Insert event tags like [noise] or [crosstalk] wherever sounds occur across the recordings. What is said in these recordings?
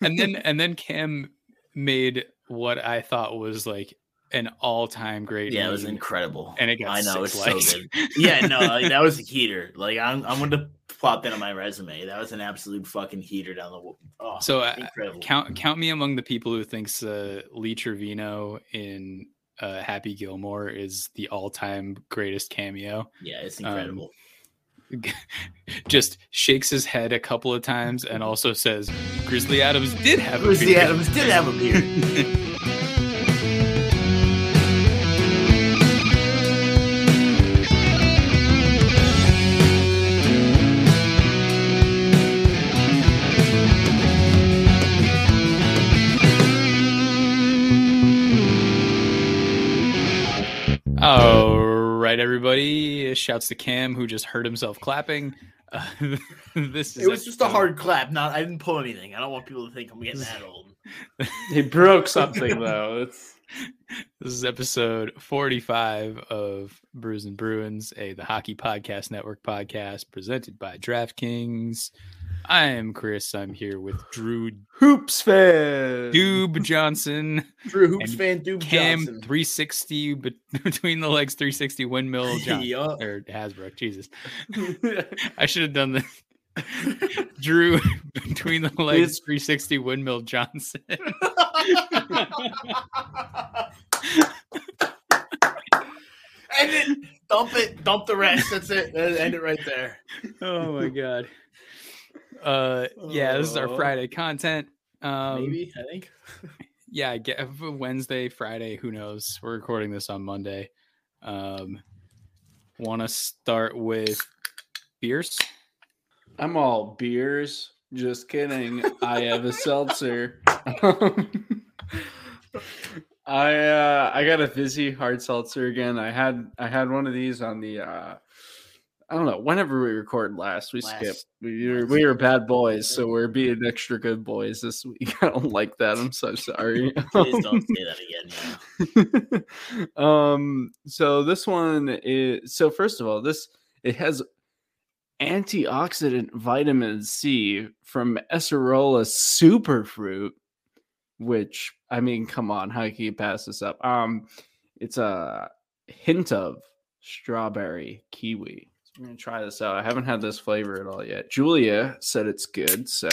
And then [laughs] and then Cam made what I thought was like an all-time great. Yeah, it was incredible. And it got I know it's six so likes. good. [laughs] Yeah, no, like, that was a heater. Like I'm, I'm going to plop that on my resume. That was an absolute fucking heater down the. Oh, So uh, count count me among the people who thinks uh, Lee Trevino in uh, Happy Gilmore is the all-time greatest cameo. yeah, it's um, incredible. [laughs] Just shakes his head a couple of times and also says Grizzly Adams did have a Grizzly beard." Adams did have a beard. All right, everybody. Shouts to Cam who just heard himself clapping. Uh, [laughs] this is It was just a hard clap. Not, I didn't pull anything. I don't want people to think I'm getting that old. [laughs] He broke something though. It's [laughs] This is episode 45 of Brews and Bruins, a the Hockey Podcast Network podcast presented by DraftKings. I am Chris. I'm here with Drew hoops fan. Doob Johnson, [laughs] Drew Hoops fan, Duke Cam Johnson. 360 bet- [laughs] between the legs 360 windmill [laughs] John Yeah. or Hasbrook. Jesus, I should have done this. Drew between the legs 360 windmill Johnson. and then Dump it. Dump the rest. That's it. End it right there. oh my god. Uh yeah, this is our Oh. Friday content. Um Maybe I think. [laughs] yeah, I get Wednesday, Friday, who knows. We're recording this on Monday. Um want to start with beers? I'm all beers. Just kidding. I have a seltzer. [laughs] I uh I got a fizzy hard seltzer again. I had I had one of these on the uh I don't know, whenever we record last, we Last- skipped. We were, we were bad boys, so we're being extra good boys this week. [laughs] I don't like that. I'm so sorry. [laughs] Please don't say that again. [laughs] Um so this one is so first of all this it has antioxidant vitamin c from acerola superfruit which i mean come on how can you pass this up um it's a hint of strawberry kiwi i'm gonna try this out i haven't had this flavor at all yet julia said it's good so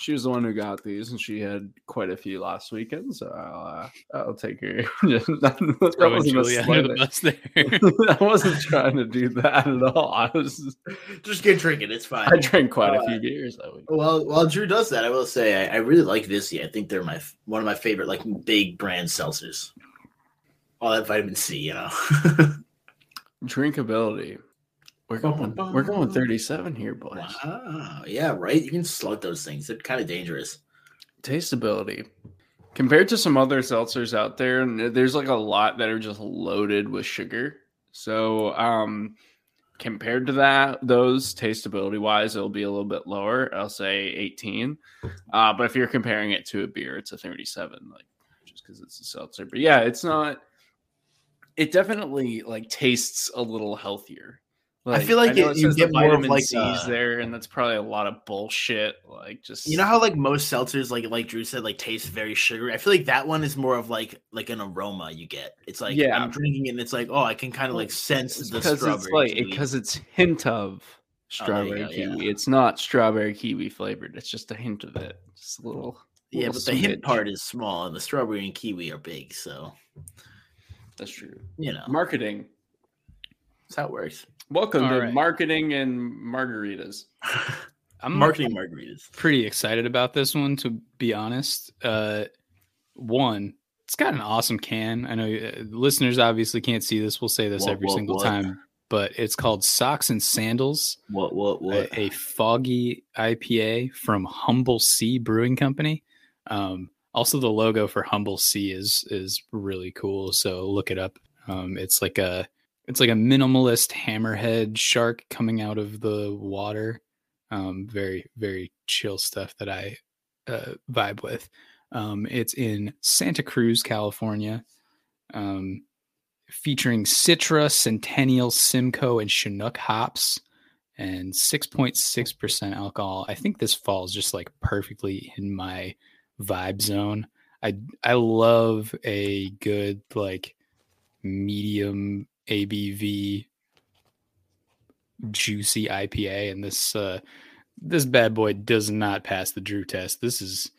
she was the one who got these, and she had quite a few last weekend. So I'll, uh, I'll take her. [laughs] that Throwing wasn't Julia under the bus there. [laughs] I wasn't trying to do that at all. I was. Just get drinking. It's fine. I drank quite a Uh, few beers that week. Well, while Drew does that, I will say I, I really like Vizzy. I think they're my one of my favorite like big brand seltzers. All that vitamin C, you know. [laughs] Drinkability. We're going. We're going thirty-seven here, boys. wow. Yeah, right. You can slug those things. They're kind of dangerous. Tasteability. Compared to some other seltzers out there, and there's like a lot that are just loaded with sugar. So, um, compared to that, those tasteability wise, it'll be a little bit lower. I'll say 18. Uh, but if you're comparing it to a beer, it's a 37, like just because it's a seltzer. But yeah, it's not. It definitely like tastes a little healthier. I feel like know it- you get more of, like, C's uh, there, and that's probably a lot of bullshit. Like just You know how like most seltzers, like like Drew said, like taste very sugary. I feel like that one is more of like like an aroma you get. It's like Yeah. I'm drinking it, and it's like oh, I can kind of like sense It's the strawberry. it's like because it's hint of Oh, strawberry go, yeah. kiwi. It's not strawberry kiwi flavored. It's just a hint of it. Just a little Yeah, Little but the hint part is small, and the strawberry and kiwi are big. So That's true. you know Marketing. that's how it works. Welcome All to right. marketing and margaritas. [laughs] I'm Marketing margaritas. pretty excited about this one, to be honest. Uh, one, it's got an awesome can. I know uh, listeners obviously can't see this. We'll say this What, every what, single what? time, but it's called Socks and Sandals. What? What? What? a, a foggy IPA from Humble Sea Brewing Company. Um, also, the logo for Humble Sea is is really cool. So look it up. Um, it's like a it's like a minimalist hammerhead shark coming out of the water. Um, very very chill stuff that I uh, vibe with. Um, it's in Santa Cruz, California. Um, featuring Citra, Centennial, Simcoe, and Chinook hops and 6.6% alcohol. I think this falls just like perfectly in my vibe zone. I I love a good like medium ABV juicy IPA and this uh this bad boy does not pass the Drew test. This is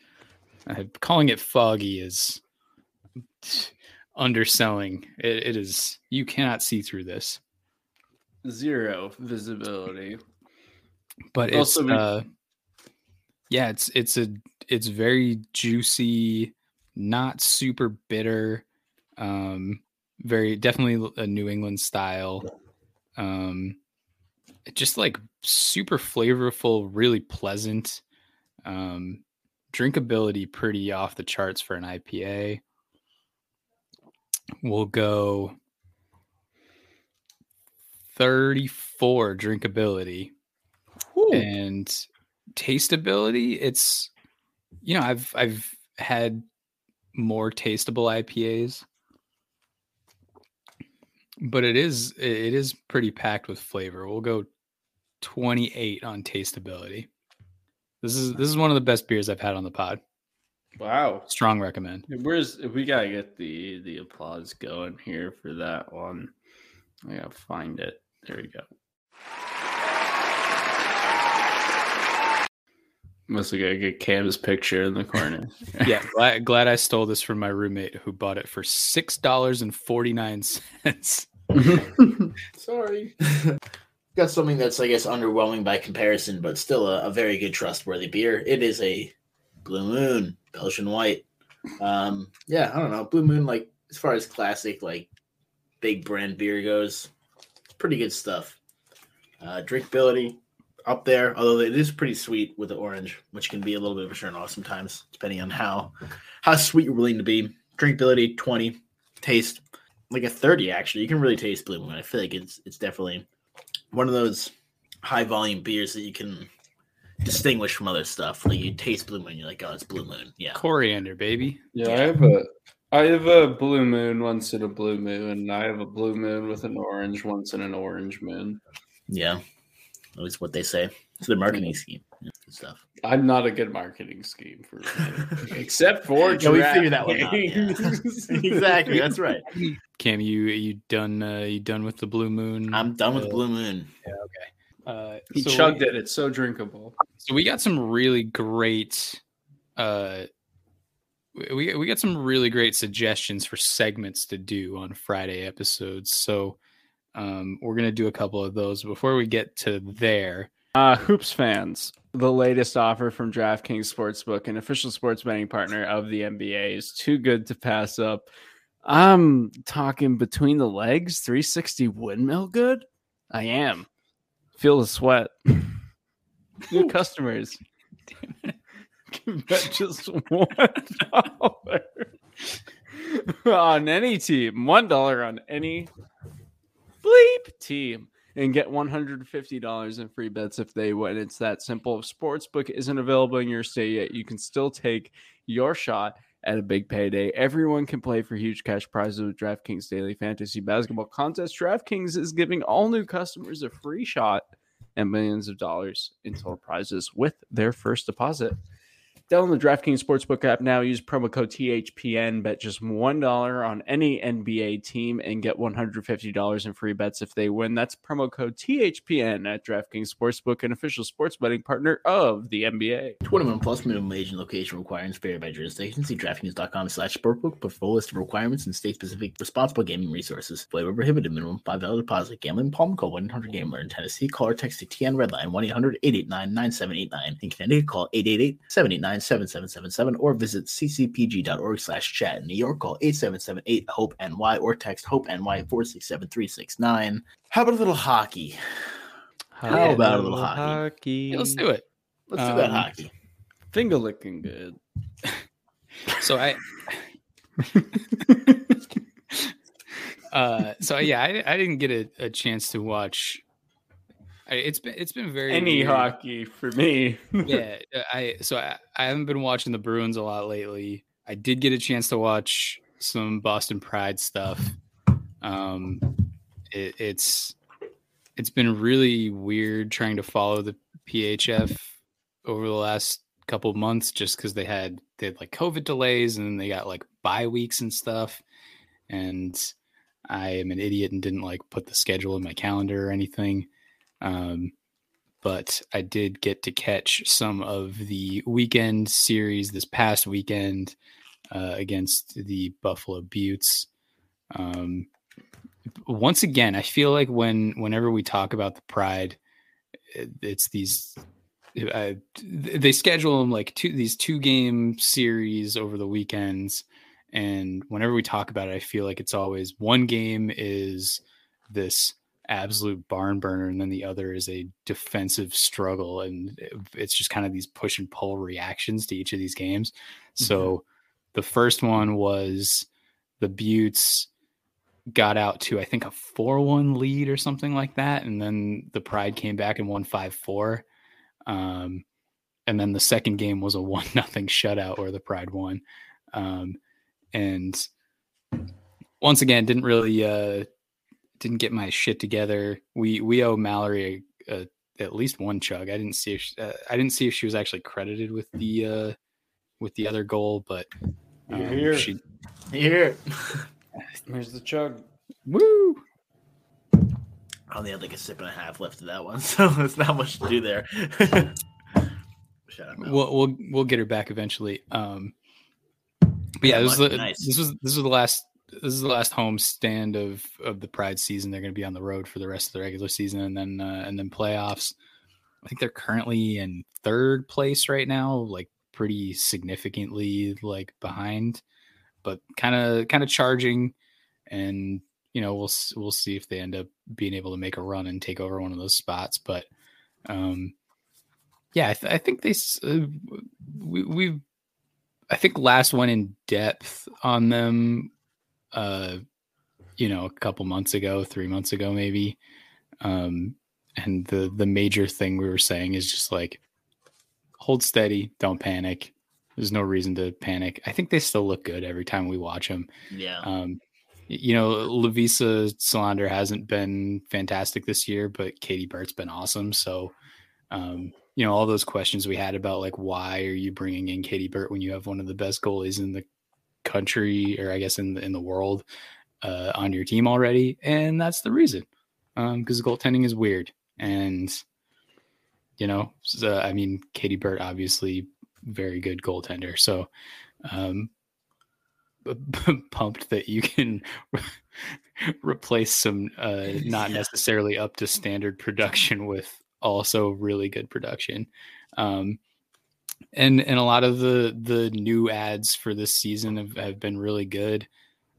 uh, calling it foggy is underselling. It, it is you cannot see through this. Zero visibility. but it's Also, we- uh yeah it's it's a it's very juicy not super bitter um very definitely a new england style. Um just like super flavorful really pleasant. Um drinkability pretty off the charts for an ipa we'll go 34 drinkability. And tasteability it's you know i've i've had more tastable ipas but it is it is pretty packed with flavor we'll go 28 on tasteability this is this is one of the best beers i've had on the pod Wow. strong recommend Where's we gotta get the the applause going here for that one. I gotta find it. There we go. Must have gotta get Cam's picture in the corner. [laughs] yeah glad, glad i stole this from my roommate who bought it for six dollars and 49 cents [laughs] Sorry. [laughs] Got something that's, I guess, underwhelming by comparison, but still a, a very good, trustworthy beer. It is a Blue Moon Belgian White. Um, yeah, I don't know. Blue Moon, like as far as classic, like big brand beer goes, pretty good stuff. Uh, drinkability up there, although it is pretty sweet with the orange, which can be a little bit of a turn off sometimes, depending on how how sweet you're willing to be. Drinkability twenty, taste like a 30 actually. You can really taste blue moon. I feel like it's it's definitely one of those high volume beers that you can distinguish from other stuff. Like you taste blue moon you're like oh it's blue moon. Yeah. Coriander baby. Yeah, I have a I have a blue moon once in a blue moon, and I have a blue moon with an orange once in an orange moon. yeah. At least what they say. It's their marketing scheme. yeah, good stuff I'm not a good marketing scheme for [laughs] except for Yeah, we figured that one out, yeah. [laughs] Exactly that's right cam you you done uh you done with the blue moon i'm done with Uh, blue moon Yeah. uh He so chugged we- it. It's so drinkable. So we got some really great uh we we got some really great suggestions for segments to do on Friday episodes. So um we're going to do a couple of those before we get to there. Uh, Hoops fans, the latest offer from DraftKings Sportsbook, an official sports betting partner of the NBA, is too good to pass up. I'm talking between the legs, 360 windmill good. I am. Feel the sweat. [laughs] New customers can bet [laughs] just one dollar [laughs] on any team, one dollar on any bleep team and get $150 in free bets if they win. It's that simple. If Sportsbook isn't available in your state yet, you can still take your shot at a big payday. Everyone can play for huge cash prizes with DraftKings Daily Fantasy Basketball Contest. DraftKings is giving all new customers a free shot and millions of dollars in total prizes with their first deposit. Download the DraftKings Sportsbook app now. Use promo code THPN. Bet just $1 on any NBA team and get $150 in free bets if they win. That's promo code THPN at DraftKings Sportsbook, an official sports betting partner of the NBA. 21 plus minimum age and location requirements vary by jurisdiction. See DraftKings.com slash sportsbook for full list of requirements and state-specific responsible gaming resources. Flavor prohibited. Minimum $5 deposit. Gambling problem? Call 1-800-GAMBLER. In Tennessee, call or text to TN Redline 1-800-889-9789. In Connecticut, call 888-789 7777 or visit ccpg.org slash chat. In New York, call 8778 HOPE NY or text HOPE NY 467 How about a little hockey? How about a little hockey? Yeah, let's do it. Let's do that Um, hockey. Finger looking good. [laughs] So I [laughs] [laughs] uh so yeah, I, I didn't get a, a chance to watch I, it's been it's been very Any weird. hockey for me. [laughs] yeah, I so I, I haven't been watching the Bruins a lot lately. I did get a chance to watch some Boston Pride stuff. Um, it, it's it's been really weird trying to follow the PHF over the last couple of months, just because they had they had like COVID delays and then they got like bye weeks and stuff. And I am an idiot and didn't like put the schedule in my calendar or anything. Um, but I did get to catch some of the weekend series this past weekend uh, against the Buffalo Beauts. Um, once again, I feel like when whenever we talk about the Pride, it's these. Uh, they schedule them like two these two game series over the weekends, and whenever we talk about it, I feel like it's always one game is this absolute barn burner and then the other is a defensive struggle and it's just kind of these push and pull reactions to each of these games. So the first one was the beauts got out to i think a 4-1 lead or something like that and then the pride came back and won 5-4 um, and then the second game was a [laughs] one nothing shutout where the pride won. Um, and once again didn't really uh, didn't get my shit together. We we owe Mallory a, a, at least one chug. I didn't see if she, uh, I didn't see if she was actually credited with the uh, with the other goal, but um, Here. she Here. [laughs] Here's the chug. woo. I only had like a sip and a half left of that one, [laughs] so there's not much to do there. Shut up. Mel. We'll we'll we'll get her back eventually. Um, but yeah, Yeah, this was the, nice. this was this was the last this is the last home stand of of the Pride season. They're going to be on the road for the rest of the regular season and then uh, and then playoffs. I think they're currently in third place right now, like pretty significantly like behind, but kind of kind of charging. And you know we'll we'll see if they end up being able to make a run and take over one of those spots. But um, yeah, I, th- I think they uh, we we I think last one in depth on them, uh, you know, a couple months ago, three months ago, maybe. Um, and the the major thing we were saying is just like hold steady, don't panic. There's no reason to panic. I think they still look good every time we watch them. Yeah. Um, you know, Lovisa Selander hasn't been fantastic this year, but Katie Burt's been awesome. So, um, you know, all those questions we had about like why are you bringing in Katie Burt when you have one of the best goalies in the country, or I guess in the in the world, uh, on your team already, and that's the reason. Um, because goaltending is weird, and you know, so, I mean, Katie Burt obviously very good goaltender, so. Um, [laughs] pumped that you can [laughs] replace some uh, [laughs] not necessarily up to standard production with also really good production. Um, and and a lot of the the new ads for this season have, have been really good.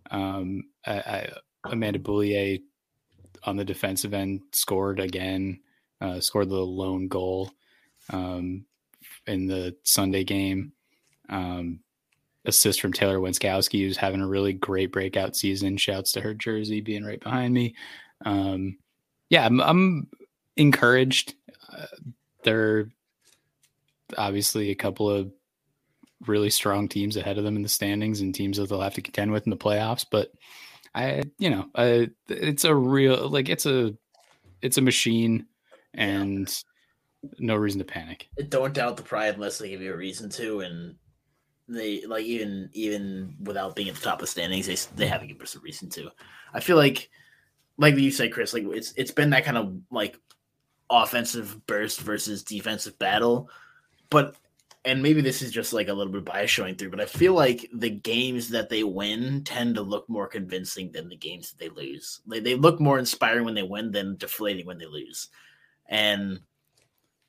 Um, I, I, Amanda Boulier on the defensive end scored again, uh, scored the lone goal um, in the Sunday game. Um, assist from Taylor Wenczkowski, who's having a really great breakout season. Shouts to her jersey being right behind me. Um, yeah, I'm, I'm encouraged. Uh, they're obviously a couple of really strong teams ahead of them in the standings and teams that they'll have to contend with in the playoffs. But I, you know, I, it's a real like it's a it's a machine, and no reason to panic. Don't doubt the pride unless they give you a reason to, and they like even even without being at the top of standings, they they haven't given us a reason to. I feel like, like you said, Chris, like it's it's been that kind of like offensive burst versus defensive battle, but and maybe this is just like a little bit bias showing through, but I feel like the games that they win tend to look more convincing than the games that they lose. They, they look more inspiring when they win than deflating when they lose. And,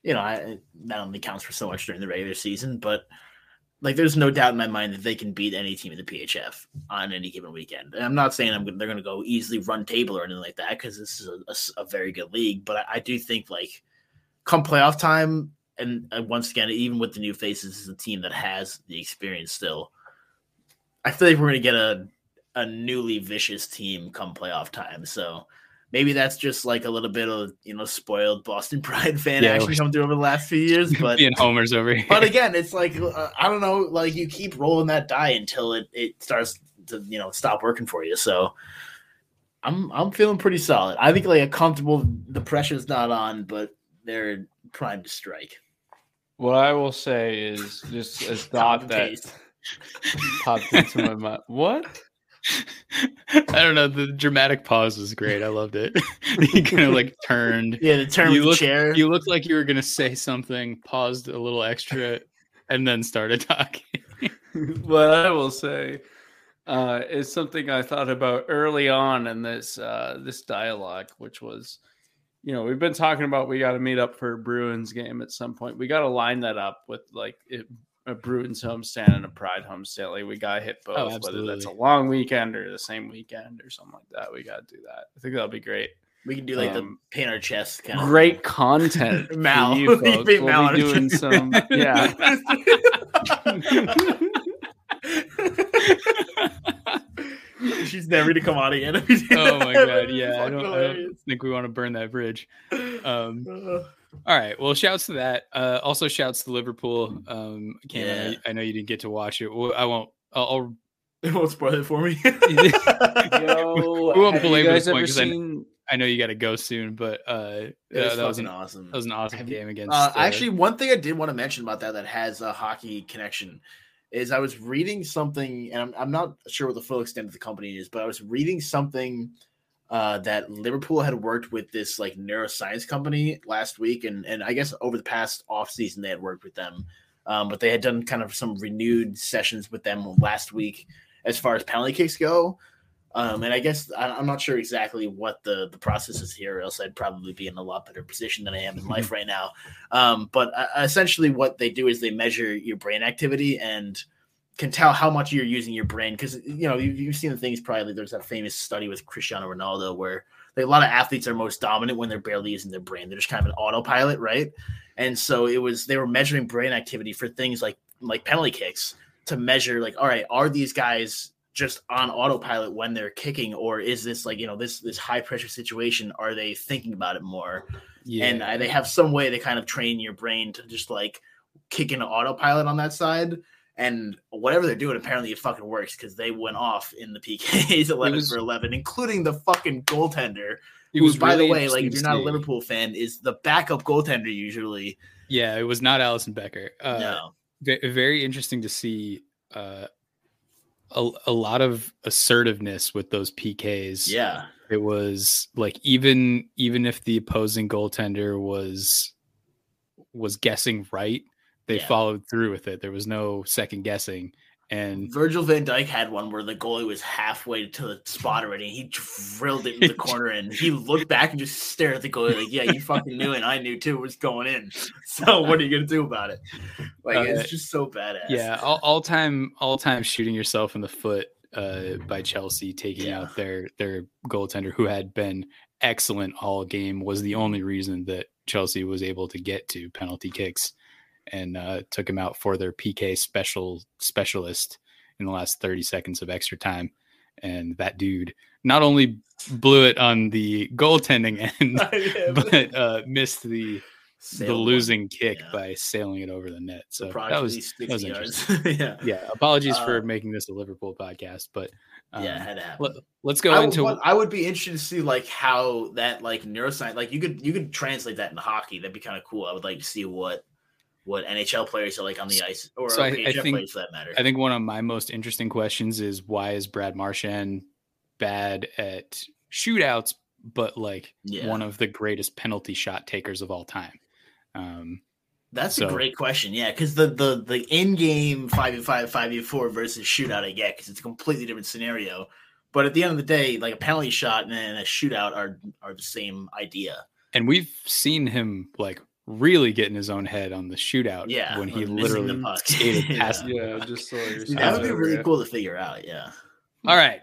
you know, I, that only counts for so much during the regular season, but like there's no doubt in my mind that they can beat any team in the PHF on any given weekend. And I'm not saying I'm they're going to go easily run table or anything like that because this is a, a, a, very good league, but I, I do think like come playoff time, and, and once again, even with the new faces, is a team that has the experience still. I feel like we're going to get a a newly vicious team come playoff time. So maybe that's just like a little bit of you know spoiled Boston [laughs] Pride fan yeah, action coming through over the last few years. [laughs] But being homers over here. But again, it's like uh, I don't know, like you keep rolling that die until it it starts to you know stop working for you. So. I'm I'm feeling pretty solid. I think like a comfortable. The pressure's not on, but they're primed to strike. What I will say is just a [laughs] thought that [laughs] popped into my mind. What? [laughs] I don't know. The dramatic pause was great. I loved it. you kind of like turned. Yeah, the turn you looked, chair. You looked like you were gonna say something, paused a little extra, and then started talking. what I will say uh, is something I thought about early on in this uh, this dialogue, which was you know, we've been talking about we got to meet up for a Bruins game at some point. We got to line that up with like it, a Bruins homestand and a Pride homestand. Like we got to hit both, oh, whether that's a long weekend or the same weekend or something like that. We got to do that. I think that'll be great. We can do like um, the paint our chest kind of great content. [laughs] Mal, you [laughs] folks. we'll be doing some, [laughs] yeah. [laughs] She's never to come out again. [laughs] oh my god, yeah. I don't, I don't, think we want to burn that bridge. Um, all right. Well, shouts to that. Uh, also, shouts to Liverpool. Um, Cam, yeah. I, know, I, know, you didn't get to watch it. I won't. I'll. I'll [laughs] it won't spoil it for me. Yo, we won't belabor this point because seen... I, I, know you got to go soon. But uh, that was an awesome. That was an awesome have, game against. Uh, actually, one thing I did want to mention about that that has a hockey connection is I was reading something, and I'm, I'm not sure what the full extent of the company is, but I was reading something uh, that Liverpool had worked with this like neuroscience company last week, and and I guess over the past off season they had worked with them, um, but they had done kind of some renewed sessions with them last week as far as penalty kicks go. Um, and I guess I'm not sure exactly what the, the process is here, else I'd probably be in a lot better position than I am in life [laughs] right now. Um, but uh, essentially, what they do is they measure your brain activity and can tell how much you're using your brain because you know you've, you've seen the things probably. There's that famous study with Cristiano Ronaldo where like, a lot of athletes are most dominant when they're barely using their brain. They're just kind of an autopilot, right? And so it was they were measuring brain activity for things like like penalty kicks to measure like all right are these guys just on autopilot when they're kicking or is this like you know this this high pressure situation are they thinking about it more? Yeah. and uh, they have some way to kind of train your brain to just like kick into autopilot on that side and whatever they're doing apparently it fucking works because they went off in the pks [laughs] 11 was, for 11 including the fucking goaltender it was by really the way like if you're not a liverpool fan is the backup goaltender usually. Yeah it was not alisson becker. Uh, no. very interesting to see uh a, a lot of assertiveness with those PKs. Yeah. It was like even even if the opposing goaltender was was guessing right, they yeah. followed through with it. There was no second guessing. And Virgil van Dijk had one where the goalie was halfway to the spot already. He drilled it in the [laughs] corner and he looked back and just stared at the goalie like, "Yeah, you fucking knew and I knew too. Was going in. [laughs] So what are you gonna do about it? Like uh, it's just so badass." Yeah, all, all time, all time shooting yourself in the foot uh, by Chelsea, taking yeah. out their their goaltender who had been excellent all game was the only reason that Chelsea was able to get to penalty kicks and uh, took him out for their PK special specialist in the last 30 seconds of extra time. And that dude not only blew it on the goaltending [laughs] end, [laughs] but uh, missed the the Sailed one. losing kick Yeah. by sailing it over the net. So that was that was interesting. [laughs] yeah. yeah. Apologies for Uh, making this a Liverpool podcast, but um, yeah, had let, us go I into want- I would be interested to see like how that like neuroscience like you could you could translate that into hockey. That'd be kind of cool. I would like to see what what NHL players are like on the ice or So I- I think- players for that matter. I think one of my most interesting questions is why is Brad Marchand bad at shootouts, but like Yeah. one of the greatest penalty shot takers of all time? Um, That's so- a great question. Yeah, because the the the in game five v five five v four versus shootout I get because it's a completely different scenario. But at the end of the day, like a penalty shot and then a shootout are are the same idea. and we've seen him like really get in his own head on the shootout Yeah, when he when missing the literally puck. skated [laughs] past it. Yeah, just so [laughs] That would be really yeah. cool to figure out. Yeah. All right.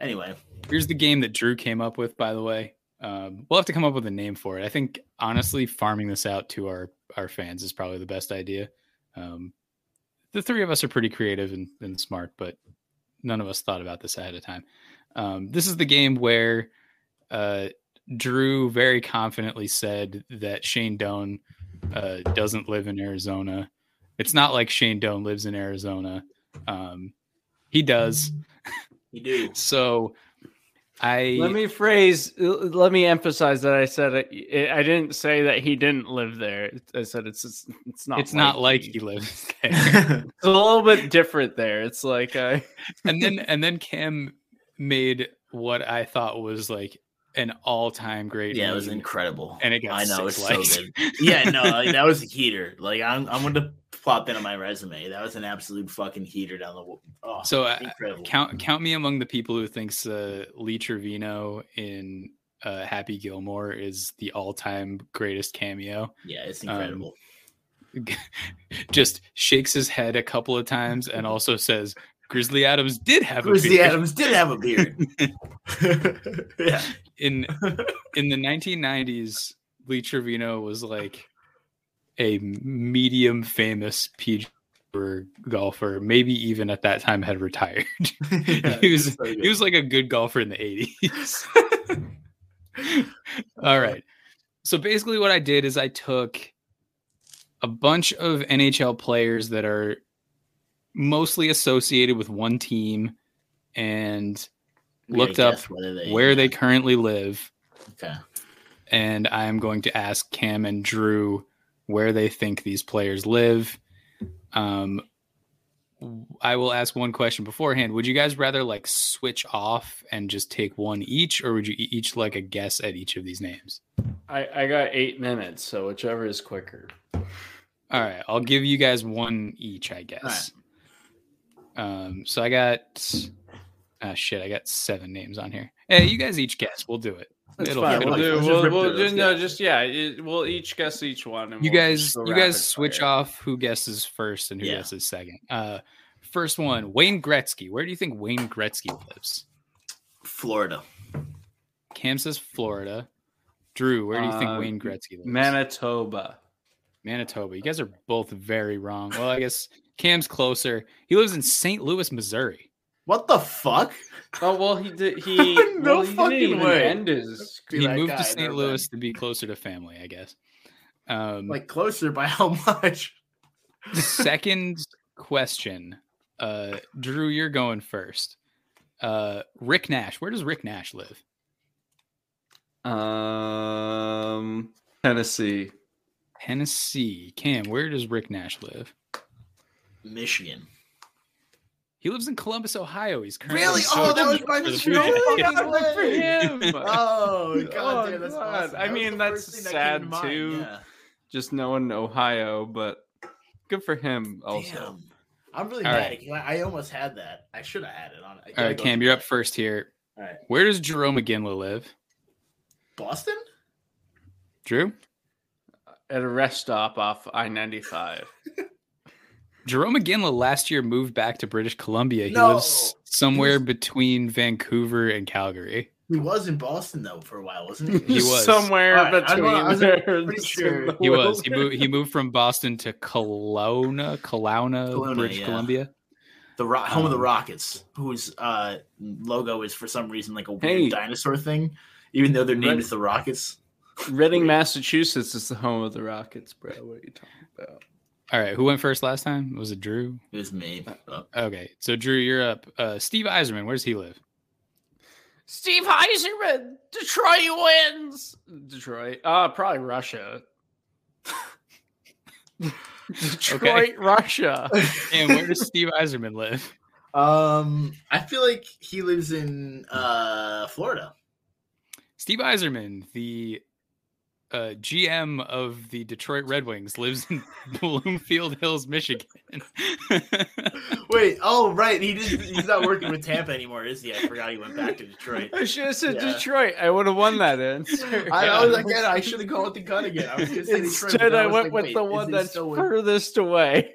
Anyway, Here's the game that Drew came up with, by the way. Um, we'll have to come up with a name for it. I think honestly, farming this out to our our fans is probably the best idea. Um, the three of us are pretty creative and, and smart, but none of us thought about this ahead of time. Um, this is the game where uh, Drew very confidently said that Shane Doan uh, doesn't live in Arizona. It's not like Shane Doan lives in Arizona. Um, he does. you do. [laughs] So I Let me phrase. Let me emphasize that I said it, I didn't say that he didn't live there. I said it's it's, it's not. it's not like he- he lives [laughs] there. It's a little bit different there. It's like I. and then and then Cam made what I thought was like an all-time great. Yeah, it was incredible. and it got I know it's six so likes. good. [laughs] Yeah, no, like, that was a heater. Like I'm, I'm going to plop that on my resume. That was an absolute fucking heater down the. Oh, So uh, count count me among the people who thinks uh, Lee Trevino in uh, Happy Gilmore is the all-time greatest cameo. yeah, it's um, incredible. [laughs] Just shakes his head a couple of times and also says Grizzly Adams did have a Grizzly beard. Adams did have a beard. [laughs] yeah, in [laughs] in the 1990s, Lee Trevino was like a medium famous PGA Tour golfer. Maybe even at that time had retired. [laughs] [laughs] he was so he was like a good golfer in the 80s. All right. So basically, what I did is I took a bunch of NHL players that are mostly associated with one team and looked up they, where they currently live Okay. and I am going to ask Cam and Drew where they think these players live. Um, I will ask one question beforehand. Would you guys rather like switch off and just take one each, or would you each like a guess at each of these names? I I got eight minutes, so whichever is quicker. All right, I'll give you guys one each, I guess. Um, so I got, ah, shit, I got seven names on here. Hey, you guys each guess. We'll do it. [laughs] That's It'll- fine. it'll We'll do. Let's just We'll, we'll through just, those no, guys. just yeah. It, we'll each guess each one. And you we'll guys you guys switch fire. off who guesses first and who Yeah. guesses second uh first one wayne gretzky where do you think wayne gretzky lives Florida. cam says florida drew where do you think Uh, wayne gretzky lives Manitoba. manitoba you guys are both very wrong well i guess cam's closer he lives in st louis missouri What the fuck? Oh well, he did. He [laughs] No well, he fucking didn't even way. end his. He that moved guy, to st louis mind. to be closer to family i guess um Like closer by [laughs] how much? second question uh drew you're going first uh rick nash where does rick nash live Um, Tennessee. Tennessee. Cam, where does Rick Nash live? Michigan. He lives in Columbus, Ohio. He's currently Really? Oh, that was my for the Michigan. Blue Oh, God, Good for him. [laughs] Oh, God, Oh, damn, that's God. awesome. I That was mean, that's first thing that sad, too. yeah. Just knowing Ohio, but good for him. Also, Damn. I'm really All mad. right. 'cause I, I almost had that. I should have had it on. I All gotta right, go Cam, you're up first here. All right. Where does Jarome Iginla live? Boston? Drew? at a rest stop off I ninety five. [laughs] Jarome Iginla last year moved back to British Columbia. He No. lives somewhere between Vancouver and Calgary. He was in Boston though for a while, wasn't he? He was. somewhere All right, I between wa- I was there. pretty sure the He was. He moved. He moved from Boston to Kelowna, Kelowna, Kelowna, British yeah. Columbia. The ro- home of the Um, Rockets, whose uh, logo is for some reason like a weird Hey. dinosaur thing, even though they're named Right. as the Rockets. Reading, Massachusetts is the home of the Rockets, bro. What are you talking about? All right, who went first last time? Was it Drew? It was me. Oh. Okay, so Drew, you're up. Uh, Steve Yzerman, where does he live? Steve Yzerman, Detroit wins. Detroit, uh, probably Russia. [laughs] Detroit, Russia. [laughs] And where does Steve Yzerman live? Um, I feel like he lives in uh Florida. Steve Eiserman, the uh, GM of the Detroit Red Wings, lives in [laughs] Bloomfield Hills, Michigan. [laughs] Wait, oh right, he did, he's not working with Tampa anymore, is he? I forgot he went back to Detroit. I should have said Yeah. Detroit. I would have won that answer. [laughs] I, I was like, yeah, I should have called with the gun again. I was gonna say Detroit, Instead, but I was went like, with the one that's still with- furthest away.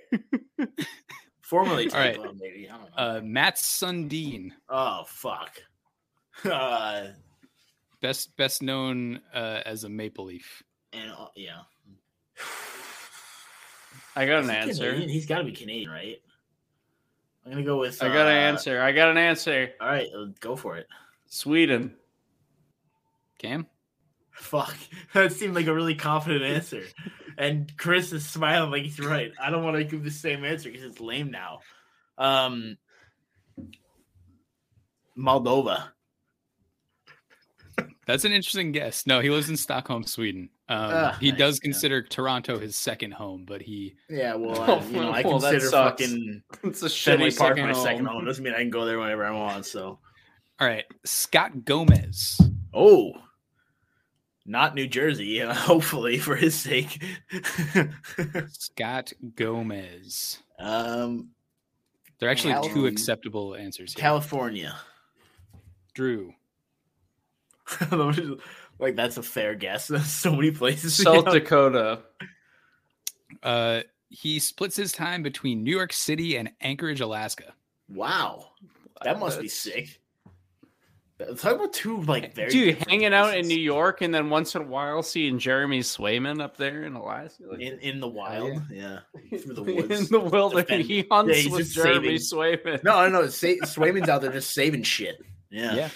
formerly All right. Tampa, maybe. I don't know. uh, Matt Sundin, oh fuck. Uh, best best known uh, as a Maple Leaf. and uh, yeah, I got Is an he answer. Canadian? He's got to be Canadian, right? I'm gonna go with. I got an uh, answer. I got an answer. All right, uh, go for it. Sweden. Cam, Fuck, [laughs] that seemed like a really confident answer. and Chris is smiling like he's right. I don't want to give the same answer because it's lame now. Um, Moldova. That's an interesting guess. No, he lives in Stockholm, Sweden. Um, Ah, he nice, does yeah. consider Toronto his second home, but he Yeah, well, [laughs] I, you know, I well, consider fucking [laughs] It's a [laughs] Fenway shitty Park second my home. second home. Doesn't mean I can go there whenever I want. So, all right. Scott Gomez, oh, not New Jersey. Uh, hopefully, for his sake. Scott Gomez. um, There are actually two acceptable answers here. California. Drew, [laughs] like that's a fair guess. There's [laughs] so many places. you South know? Dakota. uh, he splits his time between New York City and Anchorage, Alaska. Wow, that must be sick. Talk about two like very Dude, different hanging out in. New York and then once in a while seeing Jeremy Swayman up there in Alaska. Like, in in the wild. Yeah, through the [laughs] woods, in the wilderness. He hunts Yeah, he's with just Jeremy saving- Swayman. No, no, no. Sa- Swayman's out there just saving shit. Yeah. Yeah.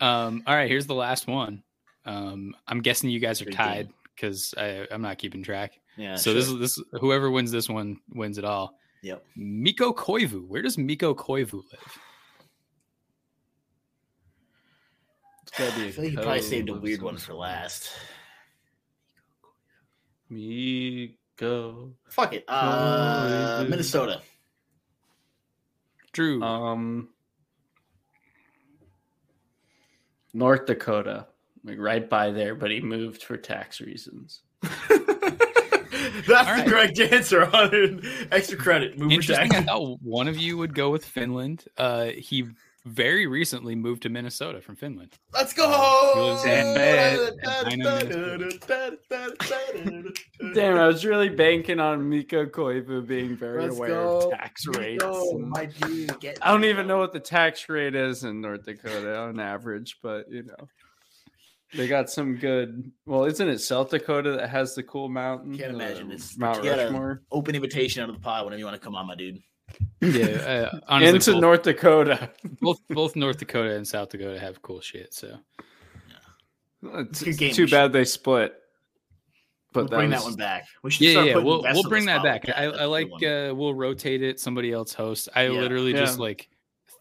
Um, all right, here's the last one. Um, I'm guessing you guys are Good tied because I'm not keeping track. Yeah. so this is this whoever wins this one wins it all. Yep. Mikko Koivu. Where does Mikko Koivu live? It's gotta be [sighs] I a feel like you probably saved a weird one for last. Me go. Fuck it. Uh, Koivu. Minnesota. Drew. Um, North Dakota, like right by there, but he moved for tax reasons. [laughs] That's All right. the correct answer on. Extra credit. Move for Interesting. I thought one of you would go with Finland. Uh, he very recently moved to Minnesota from Finland. Let's go. He Damn, I was really banking on Mikko Koivu being very Let's aware go. of tax rates. Go, my dude. Get I don't even know what the tax rate is in North Dakota on average, but you know. They got some good. Well, isn't it South Dakota that has the cool mountain? Can't uh, imagine. It's Mount you Rushmore. Open invitation out of the pod whenever you want to come on, my dude. Yeah, [laughs] uh, honestly, Into both, North Dakota. both both North Dakota and South Dakota have cool shit. So It's, Good it's too We should- bad they split. But But bring that that was- one back. We should yeah, start yeah, we'll we'll bring that back. like I, that. That's I a like uh, we'll rotate it. Somebody else hosts. I Yeah. literally just like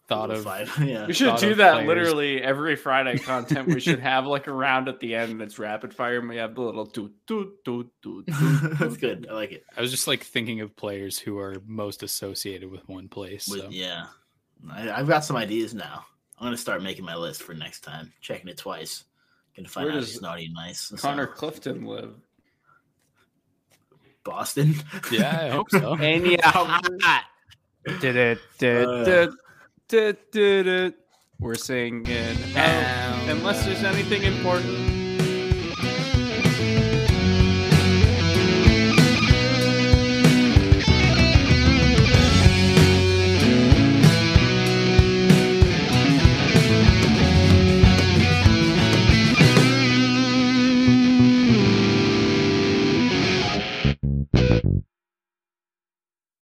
thought of five. [laughs] Yeah. We should do that players. literally every Friday content. We should [laughs] have like a round at the end that's rapid fire, and we have the little toot toot toot toot. toot, That's good. I like it. I was just like thinking of players who are most associated with one place. With, So. Yeah. I, I've got some ideas now. I'm gonna start making my list for next time. Checking it twice. Gonna find Where out does if it's naughty and nice. So, [laughs] Connor Clifton live. Boston. Yeah, I hope so. And yeah, did it, did Uh. did did did it. We're singing. Oh, unless there's anything important,